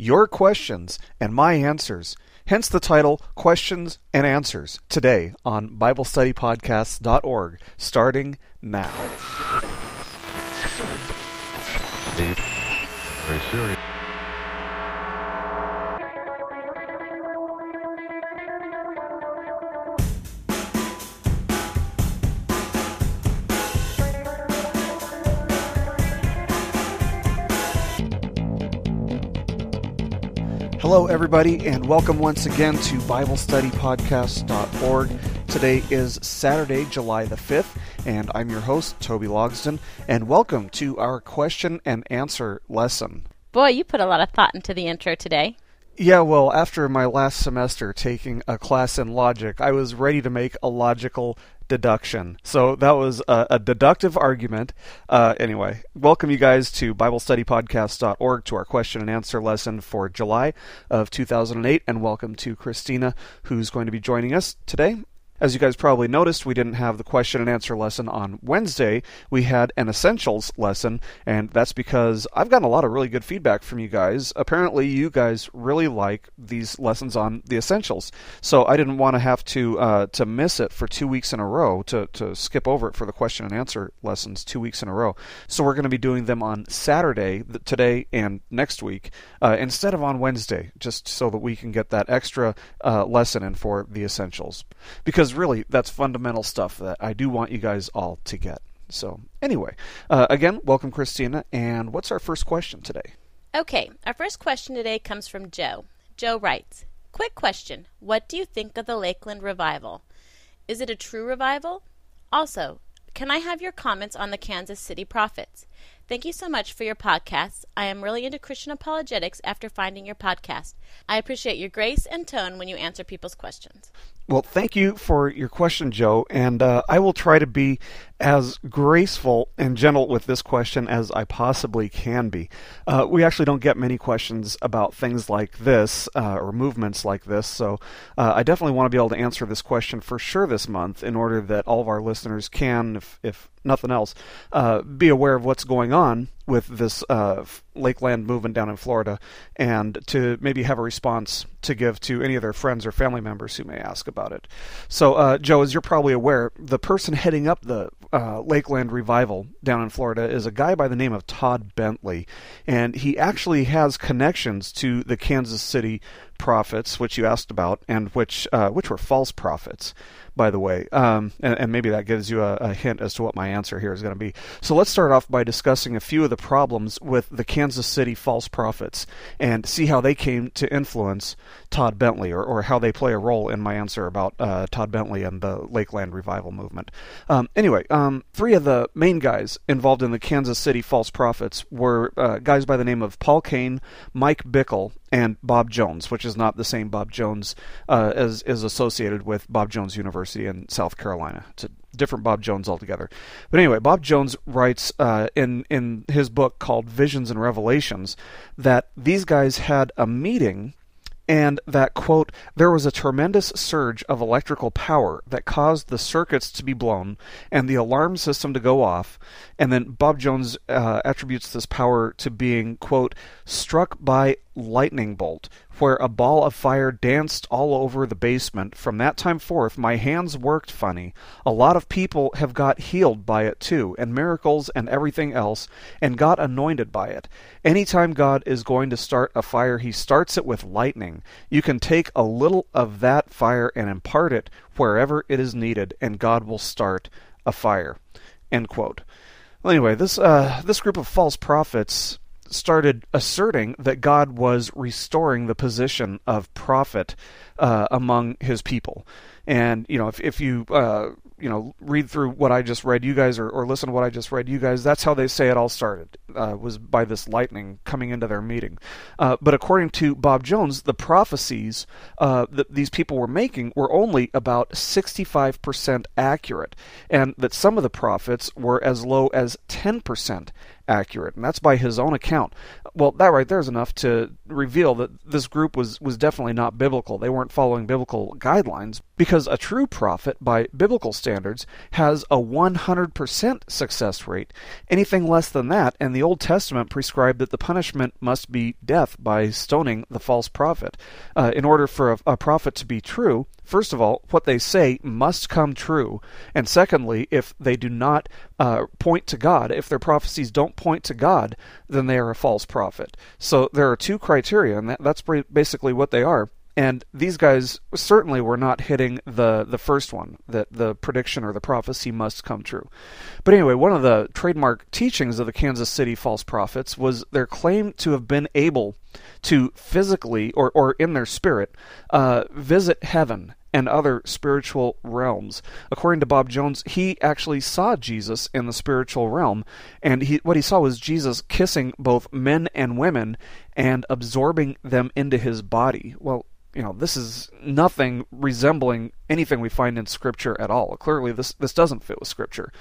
your questions and my answers. Hence the title Questions and Answers today on BibleStudyPodcasts.org, starting now. Very serious. Hello, everybody, and welcome once again to BibleStudyPodcast.org. Today is Saturday, July the 5th, and I'm your host, Toby Logston, and welcome to our question and answer lesson. Boy, you put a lot of thought into the intro today. Yeah, well, after my last semester taking a class in logic, I was ready to make a logical deduction. So that was a, a deductive argument. Uh, anyway, welcome you guys to BibleStudyPodcast.org to our question and answer lesson for July of 2008, and welcome to Christina, who's going to be joining us today. As you guys probably noticed, we didn't have the question and answer lesson on Wednesday. We had an essentials lesson, and that's because I've gotten a lot of really good feedback from you guys. Apparently, you guys really like these lessons on the essentials, so I didn't want to have to uh, to miss it for two weeks in a row to to skip over it for the question and answer lessons two weeks in a row. So we're going to be doing them on Saturday, today, and next week uh, instead of on Wednesday, just so that we can get that extra uh, lesson in for the essentials because because really that's fundamental stuff that I do want you guys all to get. So, anyway, uh, again, welcome, Christina. And what's our first question today? Okay, our first question today comes from Joe. Joe writes Quick question What do you think of the Lakeland revival? Is it a true revival? Also, can I have your comments on the Kansas City Prophets? Thank you so much for your podcasts. I am really into Christian apologetics after finding your podcast. I appreciate your grace and tone when you answer people's questions. Well, thank you for your question, Joe, and uh, I will try to be as graceful and gentle with this question as I possibly can be. Uh, we actually don't get many questions about things like this uh, or movements like this, so uh, I definitely want to be able to answer this question for sure this month in order that all of our listeners can, if, if nothing else, uh, be aware of what's going on with this uh, Lakeland movement down in Florida, and to maybe have a response to give to any of their friends or family members who may ask about it. So, uh, Joe, as you're probably aware, the person heading up the uh, Lakeland revival down in Florida is a guy by the name of Todd Bentley, and he actually has connections to the Kansas City prophets, which you asked about, and which uh, which were false prophets by the way. Um, and, and, maybe that gives you a, a, hint as to what my answer here is going to be. So let's start off by discussing a few of the problems with the Kansas City false prophets and see how they came to influence Todd Bentley or, or how they play a role in my answer about uh, Todd Bentley and the Lakeland Revival movement. Um, anyway, um, three of the main guys involved in the Kansas City false prophets were uh, guys by the name of Paul Cain, Mike Bickle, and Bob Jones, which is not the same Bob Jones uh, as is associated with Bob Jones University in South Carolina. It's a different Bob Jones altogether. But anyway, Bob Jones writes uh, in in his book called Visions and Revelations that these guys had a meeting and that, quote, there was a tremendous surge of electrical power that caused the circuits to be blown and the alarm system to go off. And then Bob Jones uh, attributes this power to being, quote, struck by lightning bolt, where a ball of fire danced all over the basement. From that time forth, my hands worked funny. A lot of people have got healed by it too, and miracles and everything else, and got anointed by it. Anytime God is going to start a fire, he starts it with lightning. You can take a little of that fire and impart it wherever it is needed, and God will start a fire. End quote. Well, anyway, this uh, this group of false prophets started asserting that God was restoring the position of prophet uh, among his people. And you know, if if you uh, you know read through what I just read, you guys, or, or listen to what I just read, you guys, that's how they say it all started. Uh, was by this lightning coming into their meeting. Uh, but according to Bob Jones, the prophecies uh, that these people were making were only about 65% accurate, and that some of the prophets were as low as 10% accurate, and that's by his own account. Well, that right there is enough to reveal that this group was, was definitely not biblical. They weren't following biblical guidelines because a true prophet, by biblical standards, has a 100% success rate. Anything less than that, and the Old Testament prescribed that the punishment must be death by stoning the false prophet. Uh, in order for a, a prophet to be true, First of all, what they say must come true. And secondly, if they do not uh, point to God, if their prophecies don't point to God, then they are a false prophet. So there are two criteria, and that, that's basically what they are. And these guys certainly were not hitting the, the first one, that the prediction or the prophecy must come true. But anyway, one of the trademark teachings of the Kansas City false prophets was their claim to have been able to physically, or, or in their spirit, uh, visit heaven and other spiritual realms. According to Bob Jones, he actually saw Jesus in the spiritual realm, and he, what he saw was Jesus kissing both men and women and absorbing them into his body. Well, you know, this is nothing resembling anything we find in Scripture at all. Clearly, this this doesn't fit with Scripture.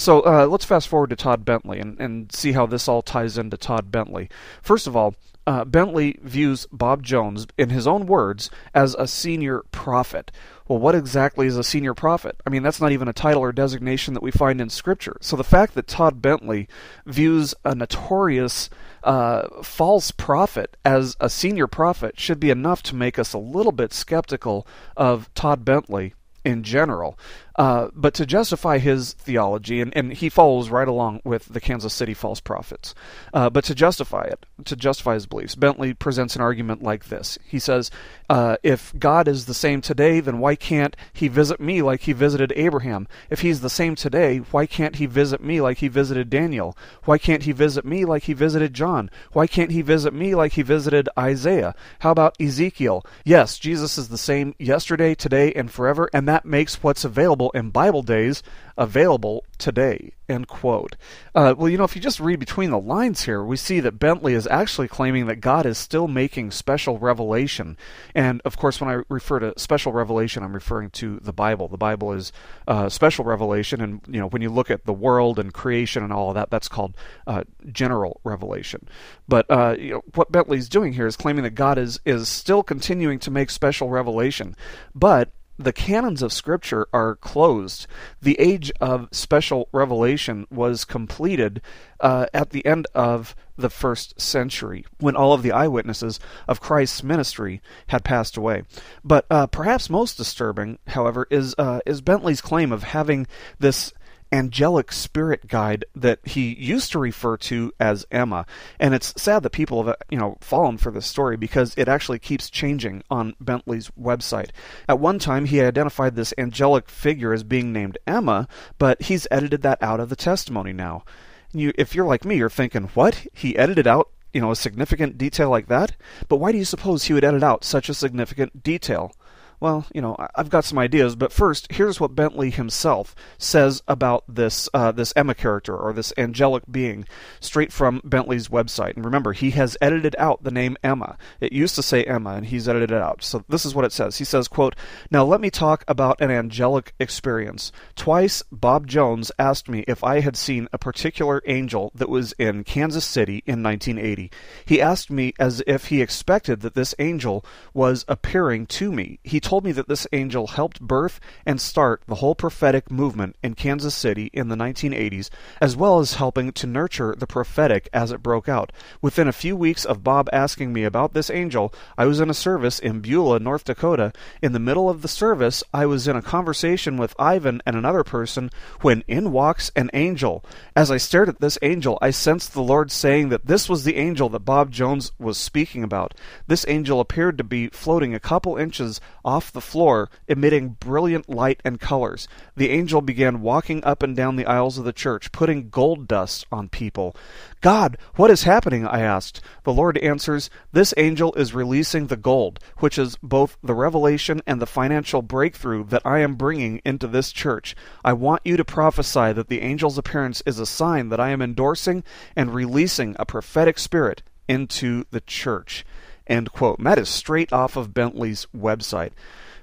So uh, let's fast forward to Todd Bentley and, and see how this all ties into Todd Bentley. First of all, uh, Bentley views Bob Jones, in his own words, as a senior prophet. Well, what exactly is a senior prophet? I mean, that's not even a title or designation that we find in Scripture. So the fact that Todd Bentley views a notorious uh, false prophet as a senior prophet should be enough to make us a little bit skeptical of Todd Bentley in general. Uh, but to justify his theology, and, and he follows right along with the Kansas City false prophets, uh, but to justify it, to justify his beliefs, Bentley presents an argument like this. He says, uh, if God is the same today, then why can't he visit me like he visited Abraham? If he's the same today, why can't he visit me like he visited Daniel? Why can't he visit me like he visited John? Why can't he visit me like he visited Isaiah? How about Ezekiel? Yes, Jesus is the same yesterday, today, and forever, and that makes what's available in Bible days available today. End quote. Uh, well, you know, if you just read between the lines here, we see that Bentley is actually claiming that God is still making special revelation. And of course, when I refer to special revelation, I'm referring to the Bible. The Bible is uh, special revelation, and you know, when you look at the world and creation and all of that, that's called uh, general revelation. But uh, you know, what Bentley's doing here is claiming that God is is still continuing to make special revelation, but the canons of Scripture are closed. The age of special revelation was completed uh, at the end of the first century, when all of the eyewitnesses of Christ's ministry had passed away. But uh, perhaps most disturbing, however, is uh, is Bentley's claim of having this angelic spirit guide that he used to refer to as Emma. And it's sad that people have, you know, fallen for this story because it actually keeps changing on Bentley's website. At one time, he identified this angelic figure as being named Emma, but he's edited that out of the testimony now. You, if you're like me, you're thinking, what? He edited out you know, a significant detail like that? But why do you suppose he would edit out such a significant detail? Well, you know, I've got some ideas, but first, here's what Bentley himself says about this uh, this Emma character or this angelic being, straight from Bentley's website. And remember, he has edited out the name Emma. It used to say Emma, and he's edited it out. So this is what it says. He says, "quote Now let me talk about an angelic experience. Twice, Bob Jones asked me if I had seen a particular angel that was in Kansas City in 1980. He asked me as if he expected that this angel was appearing to me. He told me that this angel helped birth and start the whole prophetic movement in Kansas City in the 1980s, as well as helping to nurture the prophetic as it broke out. Within a few weeks of Bob asking me about this angel, I was in a service in Beulah, North Dakota. In the middle of the service, I was in a conversation with Ivan and another person when in walks an angel. As I stared at this angel, I sensed the Lord saying that this was the angel that Bob Jones was speaking about. This angel appeared to be floating a couple inches off off the floor, emitting brilliant light and colors. The angel began walking up and down the aisles of the church, putting gold dust on people. God, what is happening? I asked. The Lord answers, This angel is releasing the gold, which is both the revelation and the financial breakthrough that I am bringing into this church. I want you to prophesy that the angel's appearance is a sign that I am endorsing and releasing a prophetic spirit into the church. End quote. And that is straight off of Bentley's website.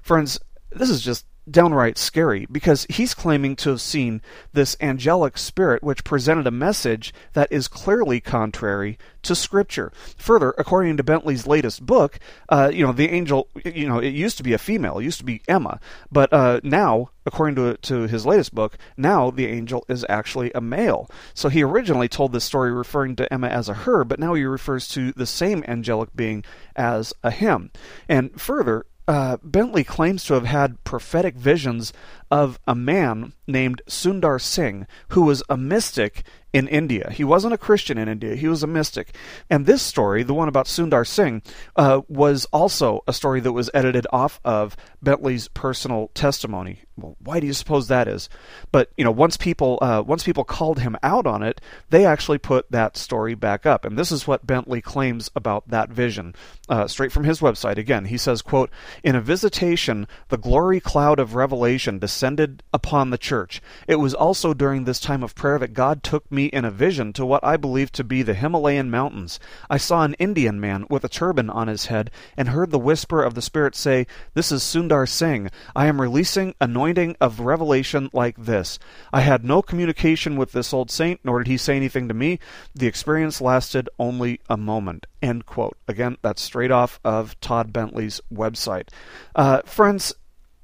Friends, this is just downright scary because he's claiming to have seen this angelic spirit which presented a message that is clearly contrary to Scripture. Further, according to Bentley's latest book, uh, you know the angel, you know, it used to be a female, it used to be Emma, but uh, now, according to to his latest book, now the angel is actually a male. So he originally told this story referring to Emma as a her, but now he refers to the same angelic being as a him. And further, uh, Bentley claims to have had prophetic visions of a man named Sundar Singh, who was a mystic in India. He wasn't a Christian in India, he was a mystic. And this story, the one about Sundar Singh, uh, was also a story that was edited off of Bentley's personal testimony. Well, why do you suppose that is? But you know, once people uh, once people called him out on it, they actually put that story back up, and this is what Bentley claims about that vision, uh, straight from his website. Again, he says, "quote In a visitation, the glory cloud of revelation descended upon the church. It was also during this time of prayer that God took me in a vision to what I believed to be the Himalayan mountains. I saw an Indian man with a turban on his head, and heard the whisper of the Spirit say, This is Sundar Singh. I am releasing anointing of revelation like this. I had no communication with this old saint, nor did he say anything to me. The experience lasted only a moment. End quote. Again, that's straight off of Todd Bentley's website. Uh, friends,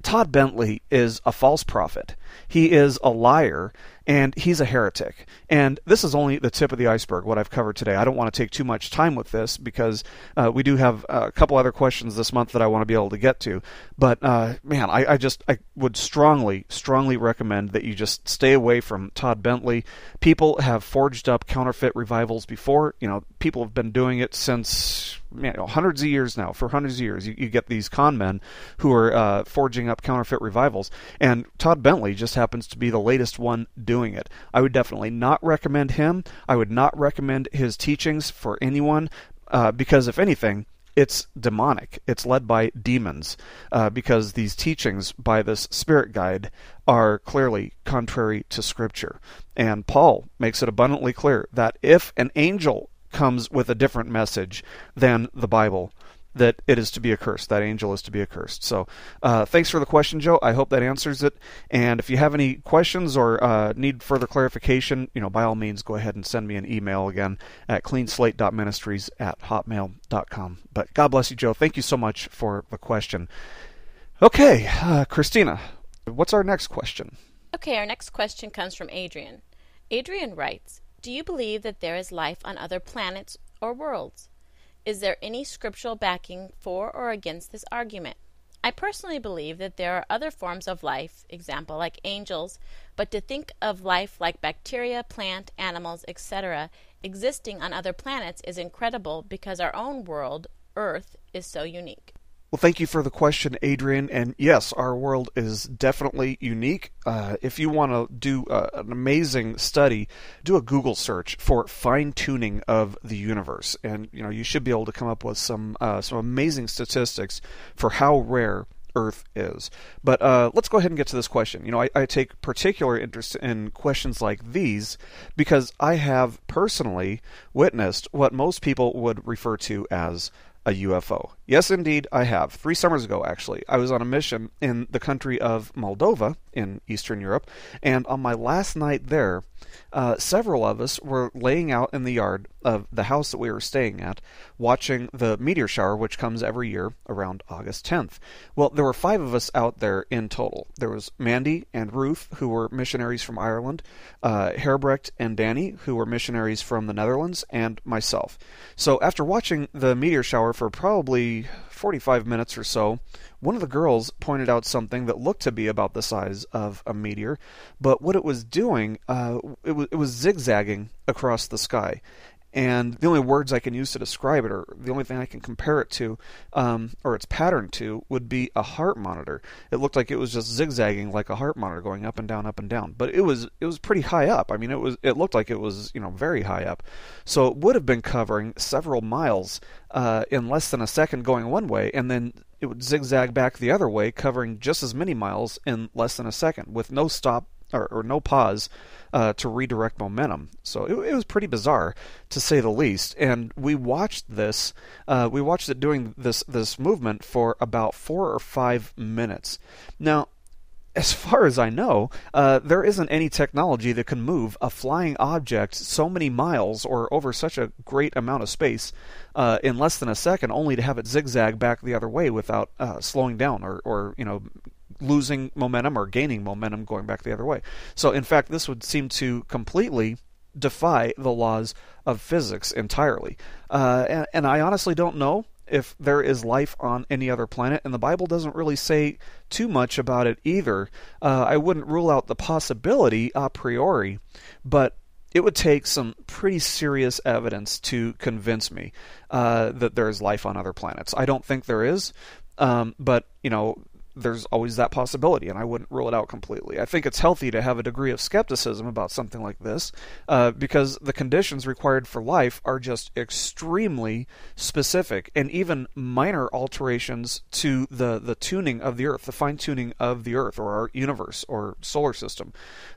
Todd Bentley is a false prophet. He is a liar and he's a heretic. And this is only the tip of the iceberg, what I've covered today. I don't want to take too much time with this because uh, we do have a couple other questions this month that I want to be able to get to. But uh, man, I, I, just I would strongly, strongly recommend that you just stay away from Todd Bentley. People have forged up counterfeit revivals before. You know, people have been doing it since know, hundreds of years now. For hundreds of years, you, you get these con men who are uh, forging up counterfeit revivals, and Todd Bentley just happens to be the latest one doing it. I would definitely not recommend him. I would not recommend his teachings for anyone uh, because, if anything, it's demonic. It's led by demons uh, because these teachings by this spirit guide are clearly contrary to Scripture. And Paul makes it abundantly clear that if an angel comes with a different message than the Bible, that it is to be accursed. That angel is to be accursed. So, uh, thanks for the question, Joe. I hope that answers it. And if you have any questions or uh, need further clarification, you know, by all means, go ahead and send me an email again at cleanslate.ministries at hotmail.com. But God bless you, Joe. Thank you so much for the question. Okay, uh, Christina, what's our next question? Okay, our next question comes from Adrian. Adrian writes, do you believe that there is life on other planets or worlds? Is there any scriptural backing for or against this argument? I personally believe that there are other forms of life, example like angels, but to think of life like bacteria, plant, animals, etc., existing on other planets is incredible because our own world, Earth, is so unique. Well, thank you for the question, Adrian. And yes, our world is definitely unique. Uh, if you want to do uh, an amazing study, do a Google search for fine tuning of the universe, and you know you should be able to come up with some uh, some amazing statistics for how rare Earth is. But uh, let's go ahead and get to this question. You know, I, I, take particular interest in questions like these because I have personally witnessed what most people would refer to as a UFO. Yes, indeed, I have. Three summers ago, actually, I was on a mission in the country of Moldova in Eastern Europe, and on my last night there, uh, several of us were laying out in the yard of the house that we were staying at, watching the meteor shower, which comes every year around August 10th. Well, there were five of us out there in total. There was Mandy and Ruth, who were missionaries from Ireland, uh, Herbrecht and Danny, who were missionaries from the Netherlands, and myself. So after watching the meteor shower for probably 45 minutes or so, one of the girls pointed out something that looked to be about the size of a meteor, but what it was doing, uh, it, it was zigzagging across the sky. And the only words I can use to describe it, or the only thing I can compare it to, um, or its pattern to, would be a heart monitor. It looked like it was just zigzagging like a heart monitor, going up and down, up and down. But it was it was pretty high up. I mean, it was it looked like it was you know very high up. So it would have been covering several miles uh, in less than a second going one way, and then it would zigzag back the other way, covering just as many miles in less than a second, with no stop or, or no pause uh, to redirect momentum. So it, it, was pretty bizarre, to say the least. And we watched this. Uh, we watched it doing this this movement for about four or five minutes. Now, as far as I know, uh, there isn't any technology that can move a flying object so many miles or over such a great amount of space uh, in less than a second, only to have it zigzag back the other way without uh, slowing down or, or you know losing momentum or gaining momentum going back the other way. So, in fact, this would seem to completely defy the laws of physics entirely. Uh, and, and I honestly don't know if there is life on any other planet, and the Bible doesn't really say too much about it either. Uh, I wouldn't rule out the possibility a priori, but it would take some pretty serious evidence to convince me uh, that there is life on other planets. I don't think there is, um, but you know, there's always that possibility, and I wouldn't rule it out completely. I think it's healthy to have a degree of skepticism about something like this uh, because the conditions required for life are just extremely specific, and even minor alterations to the, the tuning of the Earth, the fine tuning of the Earth or our universe or solar system,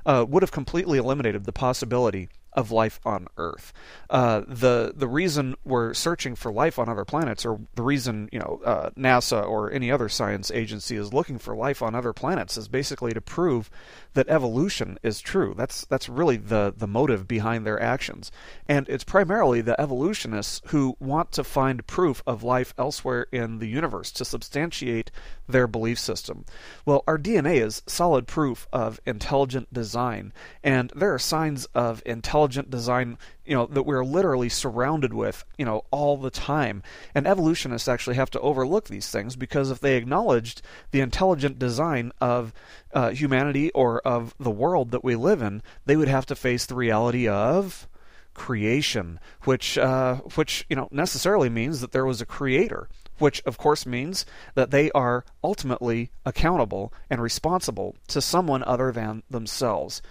uh, would have completely eliminated the possibility of life on Earth. Uh, the the reason we're searching for life on other planets, or the reason you know uh, NASA or any other science agency is looking for life on other planets, is basically to prove that evolution is true. That's that's really the the motive behind their actions, and it's primarily the evolutionists who want to find proof of life elsewhere in the universe to substantiate their belief system. Well, our DNA is solid proof of intelligent design, and there are signs of intelligent design you know that we're literally surrounded with you know all the time. And evolutionists actually have to overlook these things because if they acknowledged the intelligent design of uh, humanity or of the world that we live in they would have to face the reality of creation which uh, which you know necessarily means that there was a creator which of course means that they are ultimately accountable and responsible to someone other than themselves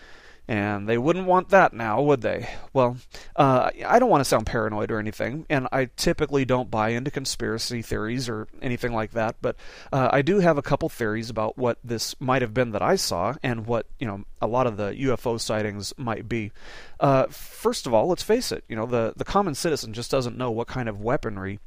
and they wouldn't want that now, would they? Well, uh, I don't want to sound paranoid or anything, and I typically don't buy into conspiracy theories or anything like that, but uh, I do have a couple theories about what this might have been that I saw and what, you know, a lot of the UFO sightings might be. Uh, first of all, let's face it, you know, the, the common citizen just doesn't know what kind of weaponry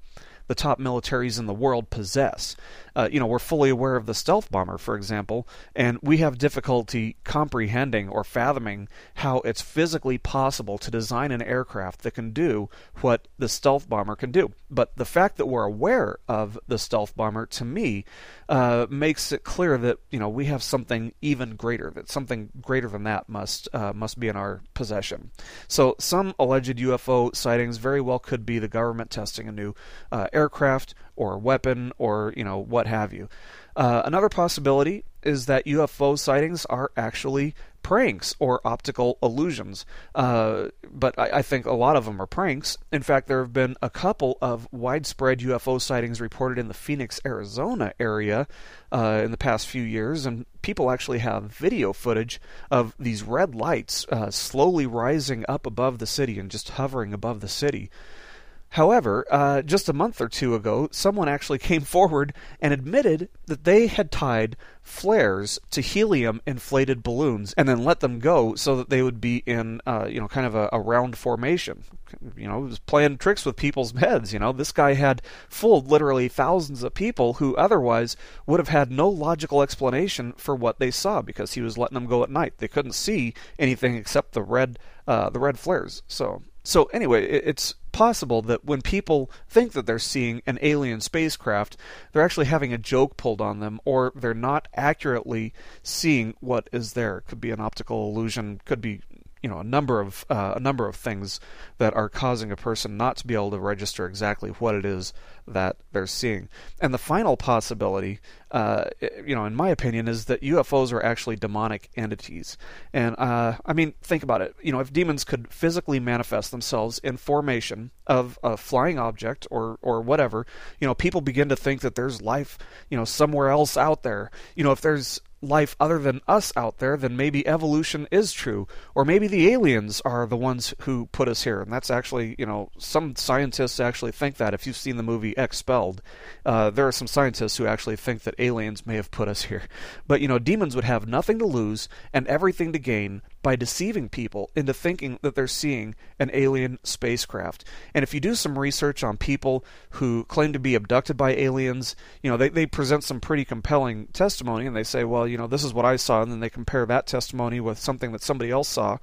the top militaries in the world possess. Uh, you know, we're fully aware of the stealth bomber, for example, and we have difficulty comprehending or fathoming how it's physically possible to design an aircraft that can do what the stealth bomber can do. But the fact that we're aware of the stealth bomber, to me, uh, makes it clear that you know we have something even greater. That something greater than that must uh, must be in our possession. So some alleged UFO sightings very well could be the government testing a new uh, aircraft or weapon or you know what have you. Uh, another possibility is that UFO sightings are actually pranks or optical illusions. Uh, but I, I, think a lot of them are pranks. In fact, there have been a couple of widespread UFO sightings reported in the Phoenix, Arizona area uh, in the past few years, and people actually have video footage of these red lights uh, slowly rising up above the city and just hovering above the city. However, uh, just a month or two ago, someone actually came forward and admitted that they had tied flares to helium inflated balloons and then let them go so that they would be in, uh, you know, kind of a, a, round formation. You know, was playing tricks with people's heads. You know, this guy had fooled literally thousands of people who otherwise would have had no logical explanation for what they saw because he was letting them go at night. They couldn't see anything except the red, uh, the red flares. So so anyway, it's possible that when people think that they're seeing an alien spacecraft, they're actually having a joke pulled on them, or they're not accurately seeing what is there. Could be an optical illusion, could be you know a number of uh, a number of things that are causing a person not to be able to register exactly what it is that they're seeing. And the final possibility, uh, you know, in my opinion, is that UFOs are actually demonic entities. And uh, I mean, think about it. You know, if demons could physically manifest themselves in formation of a flying object or or whatever, you know, people begin to think that there's life, you know, somewhere else out there. You know, if there's life other than us out there, then maybe evolution is true. Or maybe the aliens are the ones who put us here. And that's actually, you know, some scientists actually think that. If you've seen the movie Expelled, uh, there are some scientists who actually think that aliens may have put us here. But, you know, demons would have nothing to lose and everything to gain by deceiving people into thinking that they're seeing an alien spacecraft. And if you do some research on people who claim to be abducted by aliens, you know, they, they present some pretty compelling testimony and they say, well, you know, this is what I saw, and then they compare that testimony with something that somebody else saw.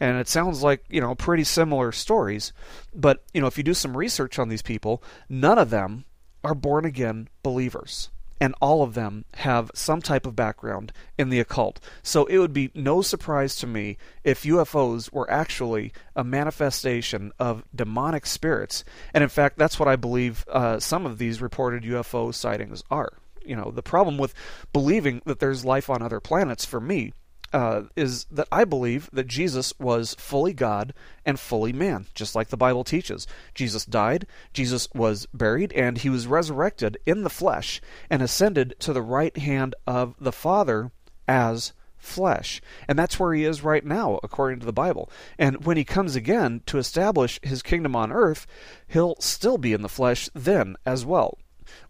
And it sounds like you know pretty similar stories. But you know if you do some research on these people none of them are born again believers and all of them have some type of background in the occult. So it would be no surprise to me if UFOs were actually a manifestation of demonic spirits. And in fact, that's what I believe uh, some of these reported UFO sightings are. You know, the problem with believing that there's life on other planets for me uh, is that I believe that Jesus was fully God and fully man, just like the Bible teaches. Jesus died, Jesus was buried, and he was resurrected in the flesh and ascended to the right hand of the Father as flesh. And that's where he is right now, according to the Bible. And when he comes again to establish his kingdom on earth, he'll still be in the flesh then as well.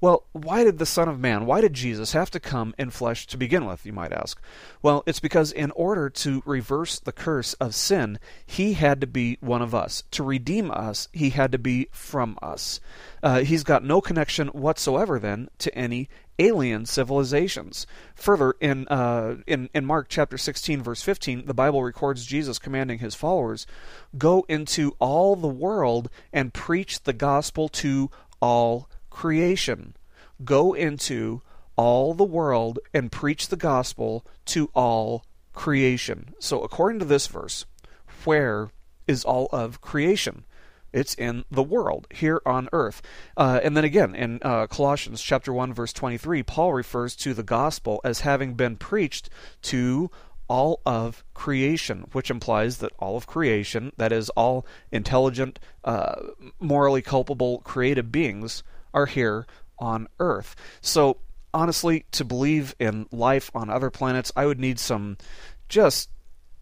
Well, why did the Son of Man, why did Jesus have to come in flesh to begin with, you might ask? Well, it's because in order to reverse the curse of sin, he had to be one of us. To redeem us, he had to be from us. Uh, he's got no connection whatsoever then to any alien civilizations. Further, in, uh, in, in Mark chapter 16, verse 15, the Bible records Jesus commanding his followers Go into all the world and preach the gospel to all creation. Go into all the world and preach the gospel to all creation. So, according to this verse, where is all of creation? It's in the world, here on earth. Uh, and then again, in uh, Colossians chapter 1, verse 23, Paul refers to the gospel as having been preached to all of creation, which implies that all of creation, that is, all intelligent, uh, morally culpable, creative beings, are here on Earth. So, honestly, to believe in life on other planets, I would need some just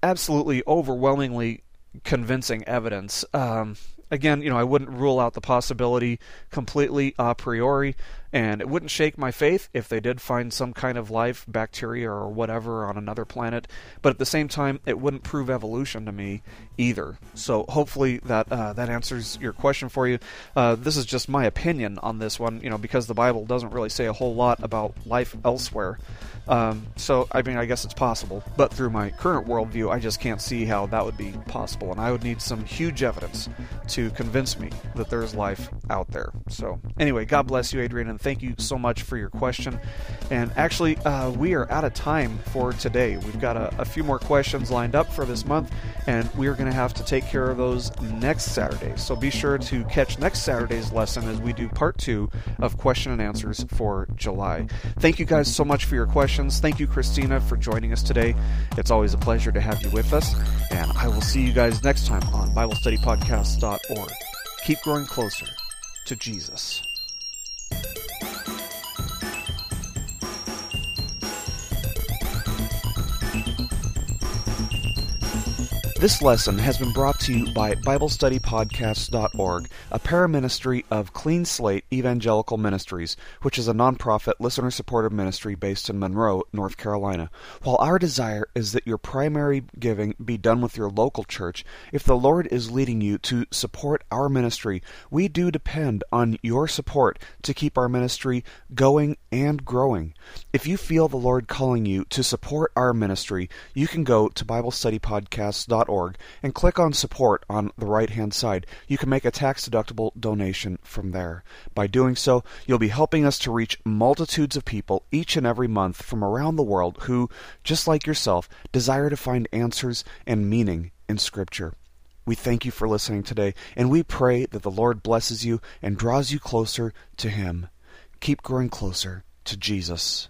absolutely overwhelmingly convincing evidence. Um, again, you know, I wouldn't rule out the possibility completely a priori, and it wouldn't shake my faith if they did find some kind of life, bacteria or whatever, on another planet. But at the same time, it wouldn't prove evolution to me either. So hopefully that uh, that answers your question for you. Uh, this is just my opinion on this one, you know, because the Bible doesn't really say a whole lot about life elsewhere. Um, so, I mean, I guess it's possible, but through my current worldview, I just can't see how that would be possible, and I would need some huge evidence to convince me that there's life out there. So, anyway, God bless you, Adrian, and thank you so much for your question. And actually, uh, we are out of time for today. We've got a, a few more questions lined up for this month, and we are going to have to take care of those next Saturday. So, be sure to catch next Saturday's lesson as we do part two of question and answers for July. Thank you guys so much for your questions questions. Thank you, Christina, for joining us today. It's always a pleasure to have you with us, and I will see you guys next time on BibleStudyPodcast.org. Keep growing closer to Jesus. This lesson has been brought to you by BibleStudyPodcasts.org, a paraministry of Clean Slate Evangelical Ministries, which is a nonprofit, listener supported ministry based in Monroe, North Carolina. While our desire is that your primary giving be done with your local church, if the Lord is leading you to support our ministry, we do depend on your support to keep our ministry going and growing. If you feel the Lord calling you to support our ministry, you can go to BibleStudyPodcasts.org and click on support on the right hand side. You can make a tax deductible donation from there. By doing so, you'll be helping us to reach multitudes of people each and every month from around the world who, just like yourself, desire to find answers and meaning in Scripture. We thank you for listening today, and we pray that the Lord blesses you and draws you closer to Him. Keep growing closer to Jesus.